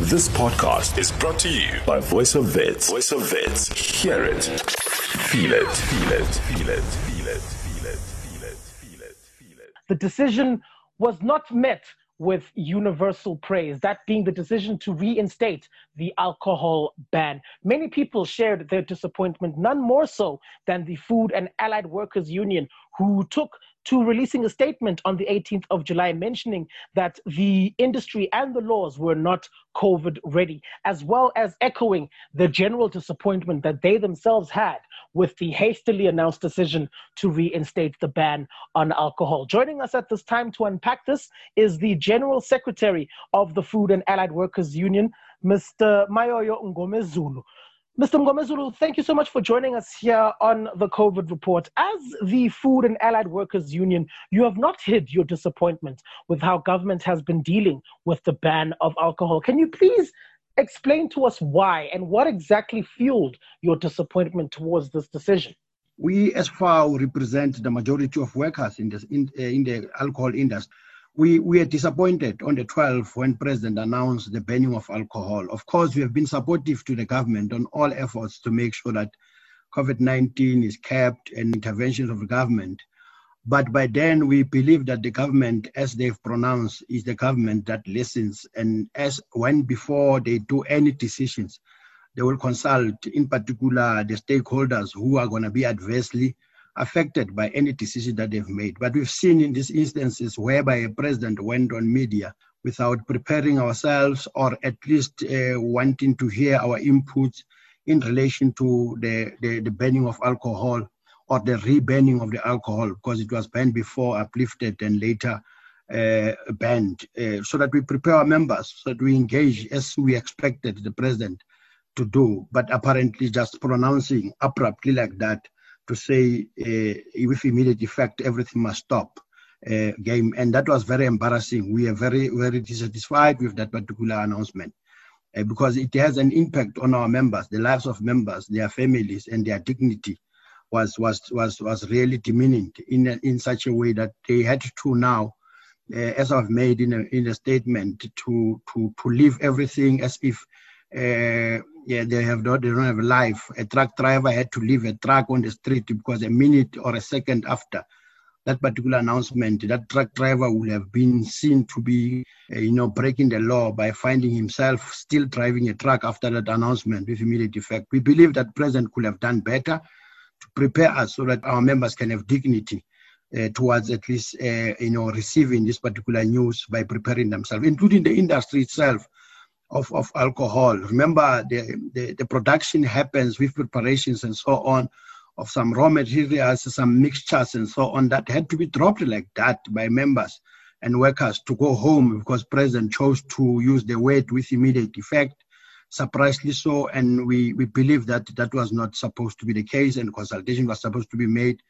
This podcast is brought to you by Voice of Wits. Voice of Wits. Hear it. Feel it. Feel it. Feel it. Feel it. Feel it. Feel it. Feel it. Feel it. the decision was not met with universal praise, that being the decision to reinstate the alcohol ban. Many people shared their disappointment, none more so than the Food and Allied Workers Union, who took to releasing a statement on the 18th of July mentioning that the industry and the laws were not COVID ready, as well as echoing the general disappointment that they themselves had with the hastily announced decision to reinstate the ban on alcohol. Joining us at this time to unpack this is the General Secretary of the Food and Allied Workers Union, Mr. Mayoyo Mngomezulu. Mr. Mngomezulu, thank you so much for joining us here on the COVID report. As the Food and Allied Workers Union, you have not hid your disappointment with how government has been dealing with the ban of alcohol. Can you please explain to us why and what exactly fueled your disappointment towards this decision? we as Fawu represent the majority of workers in, this, in, uh, in the alcohol industry. We, we are disappointed on the 12th when President announced the banning of alcohol. Of course, we have been supportive to the government on all efforts to make sure that COVID-19 is kept and interventions of the government. But by then, we believe that the government, as they've pronounced, is the government that listens. And as when before they do any decisions, they will consult, in particular, the stakeholders who are going to be adversely affected by any decision that they've made. But we've seen in these instances whereby a president went on media without preparing ourselves or at least uh, wanting to hear our inputs in relation to the, the, the banning of alcohol or the re-banning of the alcohol because it was banned before, uplifted, and later uh, banned, uh, so that we prepare our members, so that we engage as we expected the president to do, but apparently just pronouncing abruptly like that to say uh, with immediate effect everything must stop uh, game. And that was very embarrassing. We are very very dissatisfied with that particular announcement uh, because it has an impact on our members the lives of members their families and their dignity was was was was really diminished in in such a way that they had to now uh, as I've made in a in a statement to to to leave everything as if yeah, they have not, they don't have life. A truck driver had to leave a truck on the street because a minute or a second after that particular announcement, that truck driver would have been seen to be, uh, you know, breaking the law by finding himself still driving a truck after that announcement with immediate effect. We believe that President could have done better to prepare us so that our members can have dignity. Uh, towards at least uh, you know receiving this particular news by preparing themselves, including the industry itself of, of alcohol. Remember, the, the, the, production happens with preparations and so on of some raw materials, some mixtures and so on that had to be dropped like that by members and workers to go home because President chose to use the word with immediate effect. Surprisingly so, and we, we believe that that was not supposed to be the case, and consultation was supposed to be made.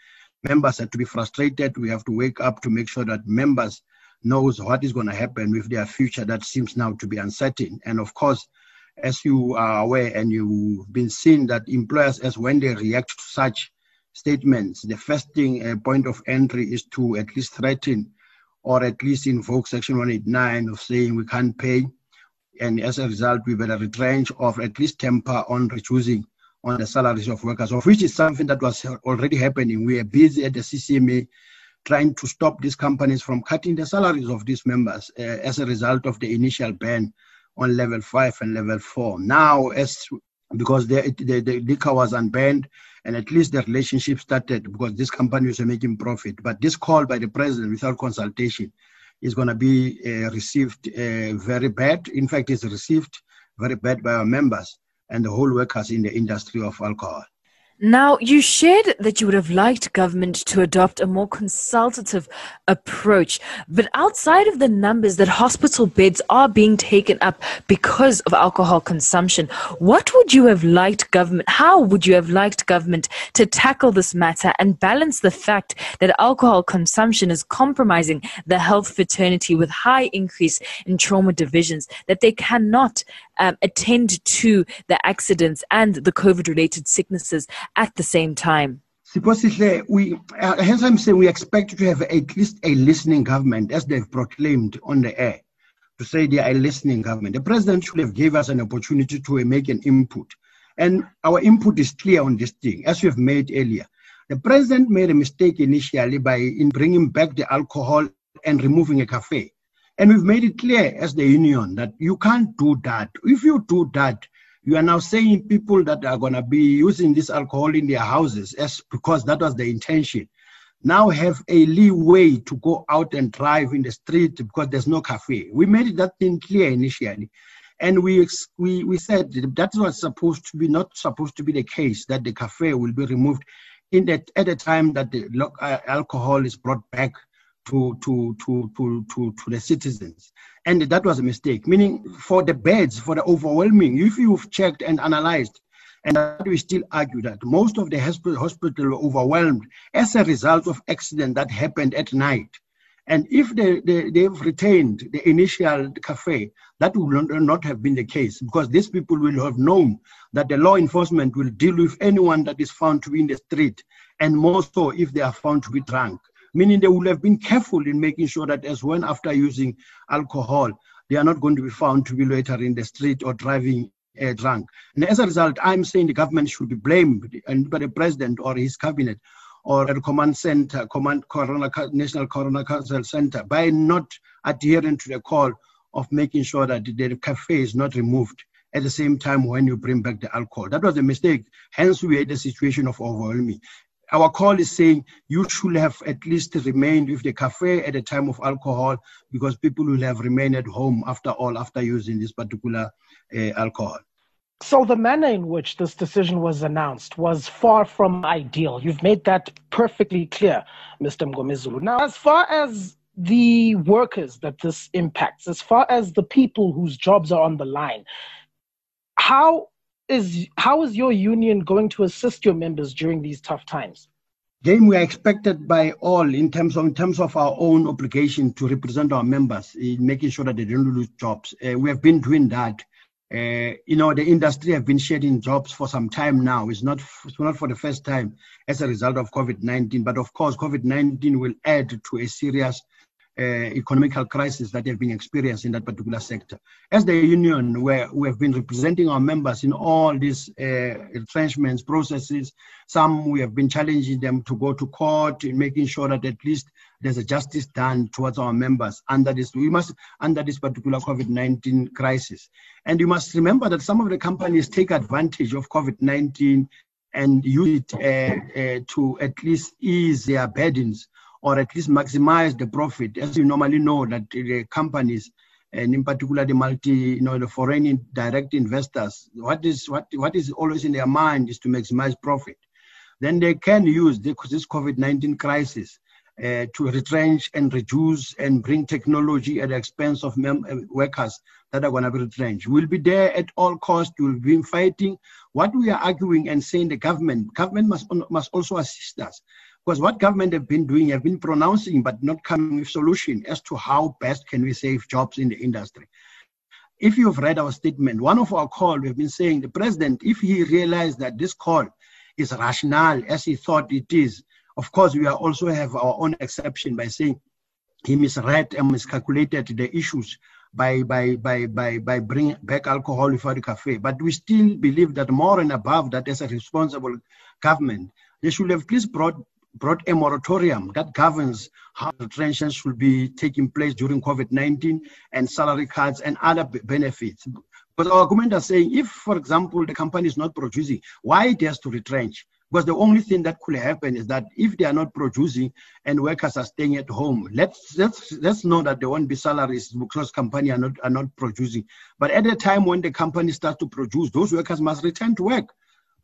Members had to be frustrated. We have to wake up to make sure that members knows what is going to happen with their future that seems now to be uncertain. And of course, as you are aware and you've been seeing that employers, as when they react to such statements, the first thing, uh, point of entry is to at least threaten or at least invoke Section 189 of saying we can't pay. And as a result, we better retrench or at least temper on reducing on the salaries of workers, of which is something that was already happening. We are busy at the CCMA trying to stop these companies from cutting the salaries of these members uh, as a result of the initial ban on level five and level four. Now, as because the, the, the liquor was unbanned and at least the relationship started because these companies are making profit. But this call by the president without consultation is going to be uh, received uh, very bad. In fact, it's received very bad by our members and the whole workers in the industry of alcohol. Now, you shared that you would have liked government to adopt a more consultative approach, but outside of the numbers that hospital beds are being taken up because of alcohol consumption, what would you have liked government, how would you have liked government to tackle this matter and balance the fact that alcohol consumption is compromising the health fraternity with high increase in trauma divisions, that they cannot um, attend to the accidents and the COVID related sicknesses at the same time? Supposedly, we, uh, hence I'm saying we expect to have at least a listening government as they've proclaimed on the air. to say they are a listening government. The president should have gave us an opportunity to make an input. And our input is clear on this thing, as we have made earlier. The president made a mistake initially by in bringing back the alcohol and removing a curfew. And we've made it clear as the union that you can't do that. If you do that, you are now saying people that are going to be using this alcohol in their houses as because that was the intention now have a leeway to go out and drive in the street because there's no curfew. We made that thing clear initially. And we, we, we said that was supposed to be not supposed to be the case, that the curfew will be removed in that at the time that the uh, alcohol is brought back to, to, to, to, to, to the citizens. And that was a mistake, meaning for the beds, for the overwhelming, if you've checked and analyzed, and we still argue that most of the hospital, were overwhelmed as a result of accident that happened at night. And if they, they, they've retained the initial curfew, that would not have been the case because these people will have known that the law enforcement will deal with anyone that is found to be in the street, and more so if they are found to be drunk. Meaning they would have been careful in making sure that as when after using alcohol, they are not going to be found to be later in the street or driving uh, drunk. And as a result, I'm saying the government should be blamed and by the president or his cabinet or the command center, command corona, national corona council center by not adhering to the call of making sure that the curfew is not removed at the same time when you bring back the alcohol. That was a mistake. Hence, we had a situation of overwhelming. Our call is saying you should have at least remained with the curfew at the time of alcohol because people will have remained at home after all, after using this particular uh, alcohol. So the manner in which this decision was announced was far from ideal. You've made that perfectly clear, Mr. Mngomezulu. Now, as far as the workers that this impacts, as far as the people whose jobs are on the line, how is how is your union going to assist your members during these tough times? Then we are expected by all in terms of in terms of our own obligation to represent our members in making sure that they don't lose jobs. Uh, we have been doing that. Uh, you know, the industry have been shedding jobs for some time now. It's not it's not for the first time as a result of COVID-19, but of course, COVID-19 will add to a serious economical crisis that have been experienced in that particular sector. As the union, where we have been representing our members in all these uh, retrenchments processes, some we have been challenging them to go to court, in making sure that at least there's a justice done towards our members under this. We must under this particular COVID-19 crisis, and you must remember that some of the companies take advantage of COVID-19 and use it uh, uh, to at least ease their burdens or at least maximize the profit. As you normally know that the companies, and in particular the multi, you know, the foreign direct investors, what is what what is always in their mind is to maximize profit. Then they can use this COVID-19 crisis uh, to retrench and reduce and bring technology at the expense of mem- uh, workers that are going to be retrenched. We'll be there at all costs. We'll be fighting. What we are arguing and saying the government, government must, must also assist us. Because what government have been doing, have been pronouncing but not coming with solution as to how best can we save jobs in the industry. If you've read our statement, one of our call, we've been saying the president, if he realized that this call is rational as he thought it is, of course, we also have our own exception by saying he misread and miscalculated the issues by by by by by bringing back alcohol before the curfew. But we still believe that more and above that, as a responsible government, they should have at least brought brought a moratorium that governs how retrenchments should be taking place during COVID-19 and salary cuts and other benefits. But our argument are saying if, for example, the company is not producing, why it has to retrench? Because the only thing that could happen is that if they are not producing and workers are staying at home, let's let's let's know that there won't be salaries because company are not are not producing. But at the time when the company starts to produce, those workers must return to work.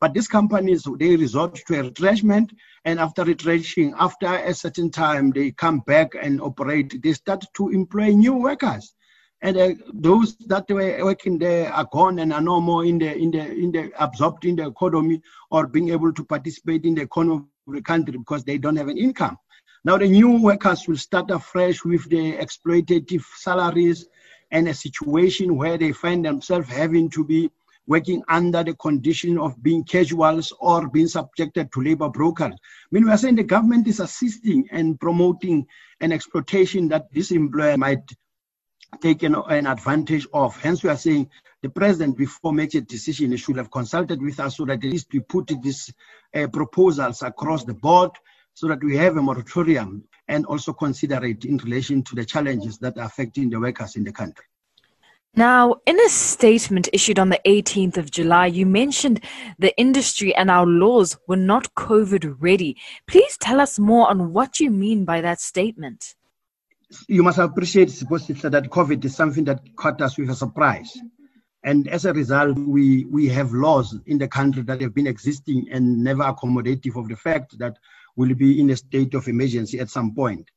But these companies, they resort to a retrenchment, and after retrenching, after a certain time, they come back and operate. They start to employ new workers, and uh, those that were working there are gone and are no more in the in the in the absorbed in the economy or being able to participate in the economy of the country because they don't have an income. Now the new workers will start afresh with the exploitative salaries and a situation where they find themselves having to be working under the condition of being casuals or being subjected to labor brokers. I mean, we are saying the government is assisting and promoting an exploitation that this employer might taken an advantage of. Hence, we are saying the president, before making a decision, he should have consulted with us so that at least we put these uh, proposals across the board so that we have a moratorium and also consider it in relation to the challenges that are affecting the workers in the country. Now, in a statement issued on the 18th of July, you mentioned the industry and our laws were not COVID ready. Please tell us more on what you mean by that statement. You must appreciate, supposedly, that COVID is something that caught us with a surprise. And as a result, we, we have laws in the country that have been existing and never accommodative of the fact that we'll be in a state of emergency at some point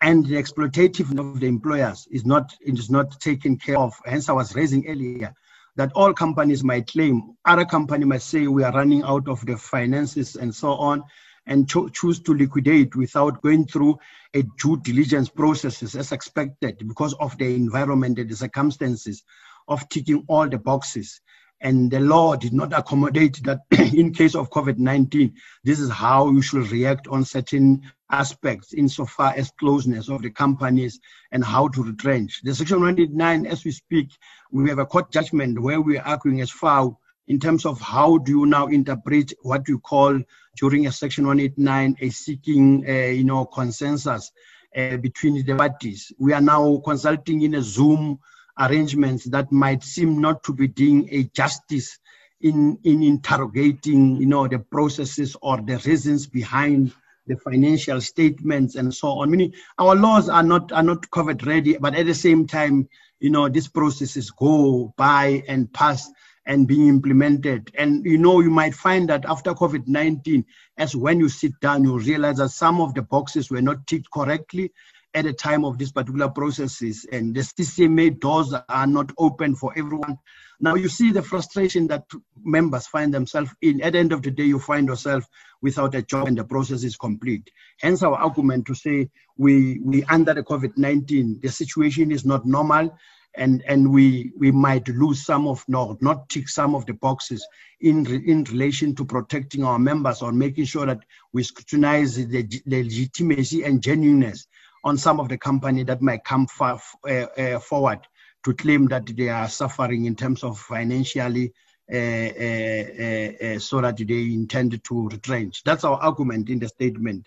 and the exploitative of the employers is not is not taken care of. Hence, I was raising earlier that all companies might claim, other company might say we are running out of the finances and so on, and cho- choose to liquidate without going through a due diligence processes as expected because of the environment and the circumstances of ticking all the boxes and the law did not accommodate that in case of COVID-19, this is how you should react on certain aspects insofar as closeness of the companies and how to retrench. The Section 189, as we speak, we have a court judgment where we are arguing as far in terms of how do you now interpret what you call during a Section 189 a seeking, uh, you know, consensus uh, between the parties. We are now consulting in a Zoom arrangements that might seem not to be doing a justice in, in interrogating, you know, the processes or the reasons behind the financial statements and so on. Meaning our laws are not are not COVID ready, but at the same time, you know, these processes go by and pass and being implemented. And you know, you might find that after COVID-19, as when you sit down, you realize that some of the boxes were not ticked correctly at the time of these particular processes, and the CCMA doors are not open for everyone. Now you see the frustration that members find themselves in. At the end of the day, you find yourself without a job and the process is complete. Hence our argument to say we we under the COVID-19, the situation is not normal and and we we might lose some of no not tick some of the boxes in in relation to protecting our members or making sure that we scrutinize the, the legitimacy and genuineness on some of the company that might come far, uh, uh, forward to claim that they are suffering in terms of financially uh, uh, so that they intend to retrench. That's our argument in the statement.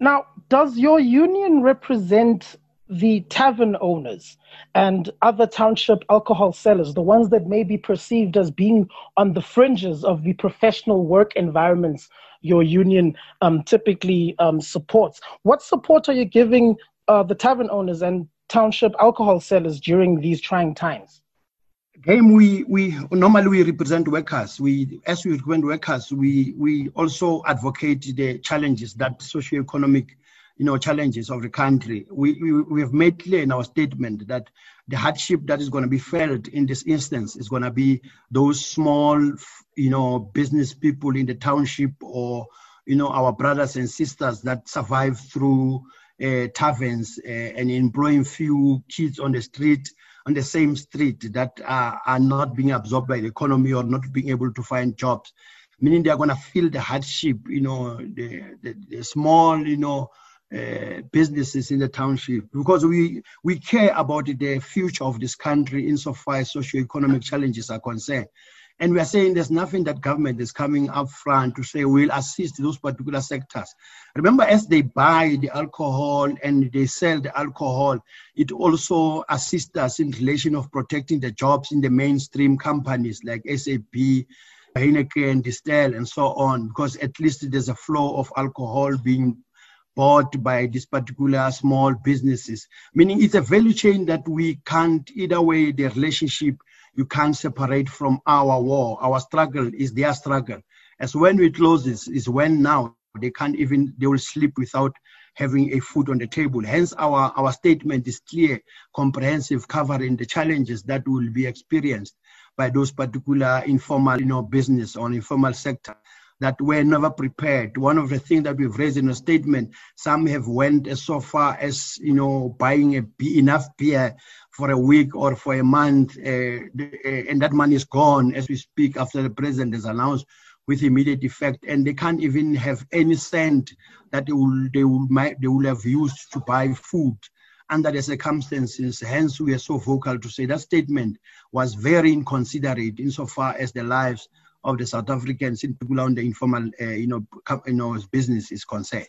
Now, does your union represent the tavern owners and other township alcohol sellers, the ones that may be perceived as being on the fringes of the professional work environments your union um, typically um, supports. What support are you giving uh, the tavern owners and township alcohol sellers during these trying times? Game, we, we normally we represent workers. We, as we represent workers, we, we also advocate the challenges that socioeconomic you know, challenges of the country. We, we, we have made clear in our statement that the hardship that is going to be felt in this instance is going to be those small, you know, business people in the township or, you know, our brothers and sisters that survive through uh, taverns uh, and employing few kids on the street, on the same street that are, are not being absorbed by the economy or not being able to find jobs. Meaning they are going to feel the hardship, you know, the, the, the small, you know, uh, businesses in the township because we we care about the future of this country insofar as socio-economic challenges are concerned. And we are saying there's nothing that government is coming up front to say we'll assist those particular sectors. Remember, as they buy the alcohol and they sell the alcohol, it also assists us in relation of protecting the jobs in the mainstream companies like SAB, Heineken, Distell, and so on, because at least there's a flow of alcohol being bought by these particular small businesses. Meaning it's a value chain that we can't, either way, the relationship you can't separate from our war. Our struggle is their struggle. As when it closes is when now they can't even, they will sleep without having a food on the table. Hence, our, our statement is clear, comprehensive, covering the challenges that will be experienced by those particular informal, you know, business or informal sector that were never prepared. One of the things that we've raised in a statement, some have went as so far as you know buying a, enough beer for a week or for a month, uh, uh, and that money is gone as we speak after the president has announced with immediate effect, and they can't even have any cent that they will they will they will have used to buy food under the circumstances. Hence, we are so vocal to say that statement was very inconsiderate insofar as the lives of the South Africans, in particular on the informal, uh, you know, you know, business is concerned.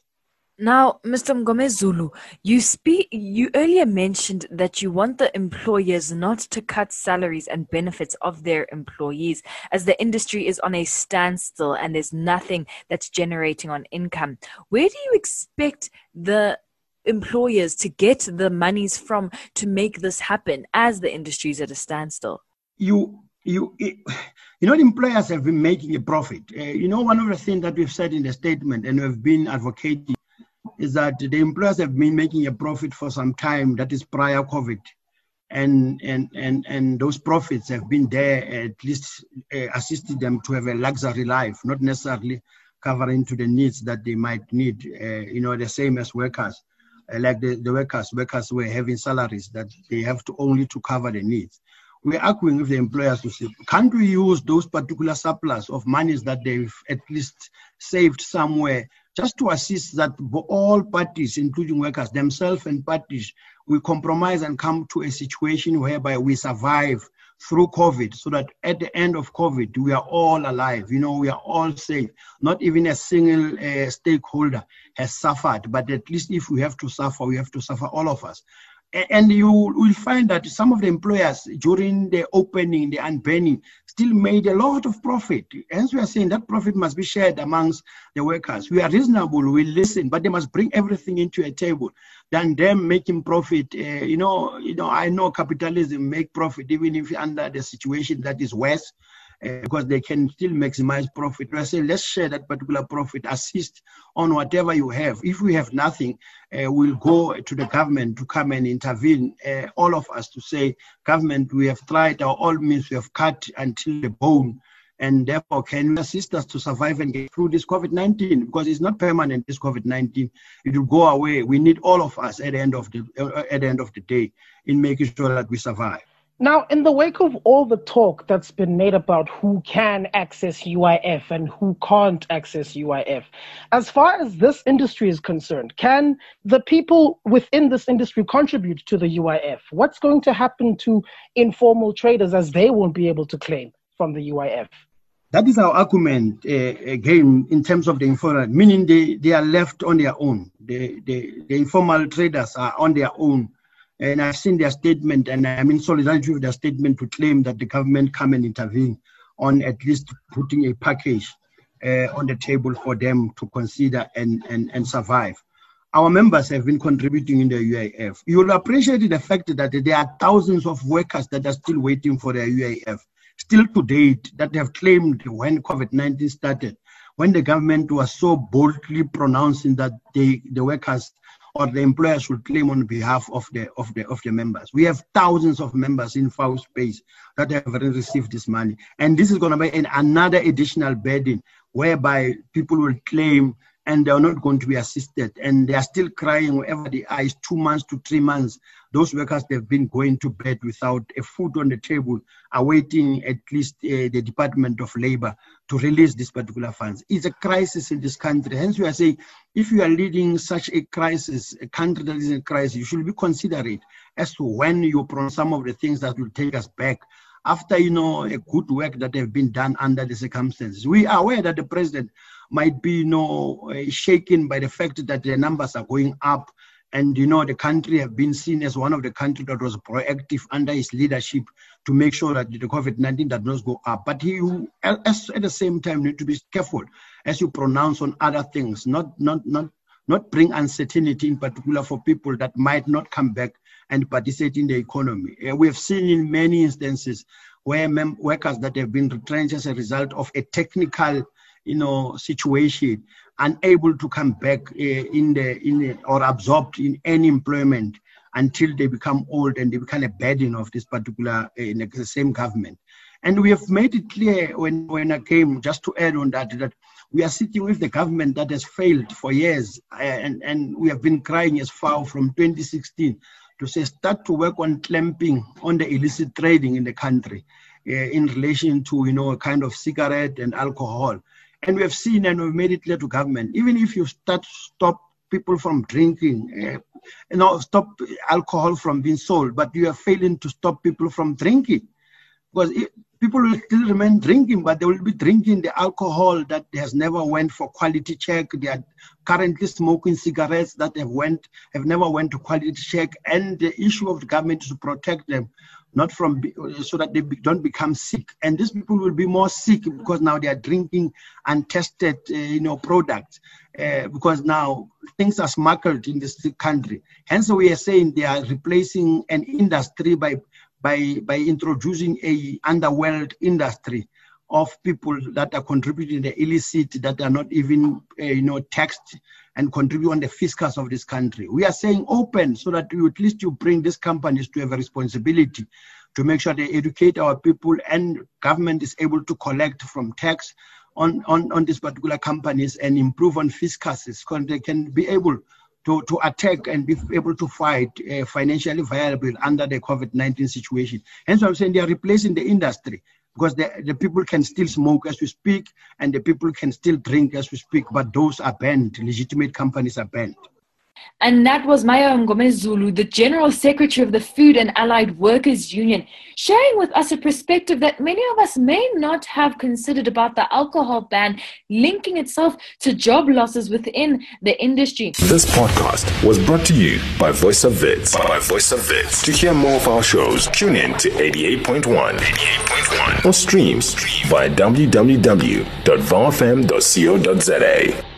Now, Mr. Mngomezulu, you speak. You earlier mentioned that you want the employers not to cut salaries and benefits of their employees, as the industry is on a standstill and there's nothing that's generating on income. Where do you expect the employers to get the monies from to make this happen, as the industry is at a standstill? You you you know employers have been making a profit uh, you know one of the things that we've said in the statement and we've been advocating is that the employers have been making a profit for some time, that is prior COVID. And, and, and, and those profits have been there, at least uh, assisted them to have a luxury life, not necessarily covering to the needs that they might need, uh, you know, the same as workers. Uh, like the, the workers, workers were having salaries that they have to only to cover the needs. We're arguing with the employers to say, can't we use those particular surplus of monies that they've at least saved somewhere just to assist that all parties, including workers themselves and parties, we compromise and come to a situation whereby we survive through COVID so that at the end of COVID, we are all alive. You know, we are all safe. Not even a single uh, stakeholder has suffered, but at least if we have to suffer, we have to suffer all of us and you will find that some of the employers during the opening, the unbanning, still made a lot of profit. Hence, we are saying that profit must be shared amongst the workers. We are reasonable, we listen, but they must bring everything into a table. Than them making profit. Uh, you know, you know, I know capitalism make profit even if under the situation that is worse uh, because they can still maximize profit. I say, let's share that particular profit, assist on whatever you have. If we have nothing, uh, we'll go to the government to come and intervene, uh, all of us to say, government, we have tried our all means, we have cut until the bone. And therefore, can assist us to survive and get through this COVID 19? Because it's not permanent, this COVID 19. It will go away. We need all of us at the end of the, uh, at the, end of the day in making sure that we survive. Now, in the wake of all the talk that's been made about who can access UIF and who can't access UIF, as far as this industry is concerned, can the people within this industry contribute to the UIF? What's going to happen to informal traders as they won't be able to claim from the UIF? That is our argument, uh, again, in terms of the informal, meaning they, they are left on their own. The, the, the informal traders are on their own and I've seen their statement, and I'm in solidarity with their statement to claim that the government come and intervene on at least putting a package uh, on the table for them to consider and, and, and survive. Our members have been contributing in the UIF. You will appreciate the fact that there are thousands of workers that are still waiting for their UIF, still to date, that have claimed when COVID 19 started, when the government was so boldly pronouncing that they, the workers or the employer should claim on behalf of the of the of the members. We have thousands of members in Fawu space that have received this money, and this is going to be an, another additional burden whereby people will claim and they are not going to be assisted and they are still crying wherever they are. It's two months to three months. Those workers they've been going to bed without a food on the table, awaiting at least uh, the Department of Labor to release these particular funds. It's a crisis in this country. Hence, we are saying if you are leading such a crisis, a country that is in crisis, you should be considerate as to when you pronounce some of the things that will take us back after you know a good work that have been done under the circumstances. We are aware that the president might be you know uh, shaken by the fact that the numbers are going up and you know the country have been seen as one of the countries that was proactive under his leadership to make sure that the COVID-19 does not go up. But as, at the same time, need to be careful as you pronounce on other things, not not not not bring uncertainty in particular for people that might not come back and participate in the economy. Uh, we have seen in many instances where mem- workers that have been retrenched as a result of a technical you know situation unable to come back uh, in the in the, or absorbed in any employment until they become old and they become a burden of this particular uh, same government and we have made it clear when when i came just to add on that that we are sitting with the government that has failed for years and and we have been crying as far from 2016 to say start to work on clamping on the illicit trading in the country uh, in relation to you know a kind of cigarette and alcohol and we have seen and we've made it clear to government, even if you start stop people from drinking, uh, you know, stop alcohol from being sold, but you are failing to stop people from drinking. Because it, people will still remain drinking, but they will be drinking the alcohol that has never went for quality check. They are currently smoking cigarettes that have went have never went to quality check. And the issue of the government is to protect them, not from so that they don't become sick. And these people will be more sick because now they are drinking untested, uh, you know, products. Uh, because now things are smuggled in this country. Hence, we are saying they are replacing an industry by by, by introducing a underworld industry of people that are contributing the illicit that are not even uh, you know taxed and contribute on the fiscus of this country. We are saying open so that you, at least you bring these companies to have a responsibility to make sure they educate our people and government is able to collect from tax on, on, on these particular companies and improve on fiscuses because they can be able to, to attack and be able to fight uh, financially viable under the COVID-19 situation. Hence, I'm saying they are replacing the industry because the, the people can still smoke as we speak and the people can still drink as we speak, but those are banned. Legitimate companies are banned. And that was Maya Mngomezulu, Zulu, the General Secretary of the Food and Allied Workers Union, sharing with us a perspective that many of us may not have considered about the alcohol ban linking itself to job losses within the industry. This podcast was brought to you by Voice of Wits. By Voice of Wits. To hear more of our shows, tune in to 88.1, 88.1 or stream, stream via www.vowfm.co.za.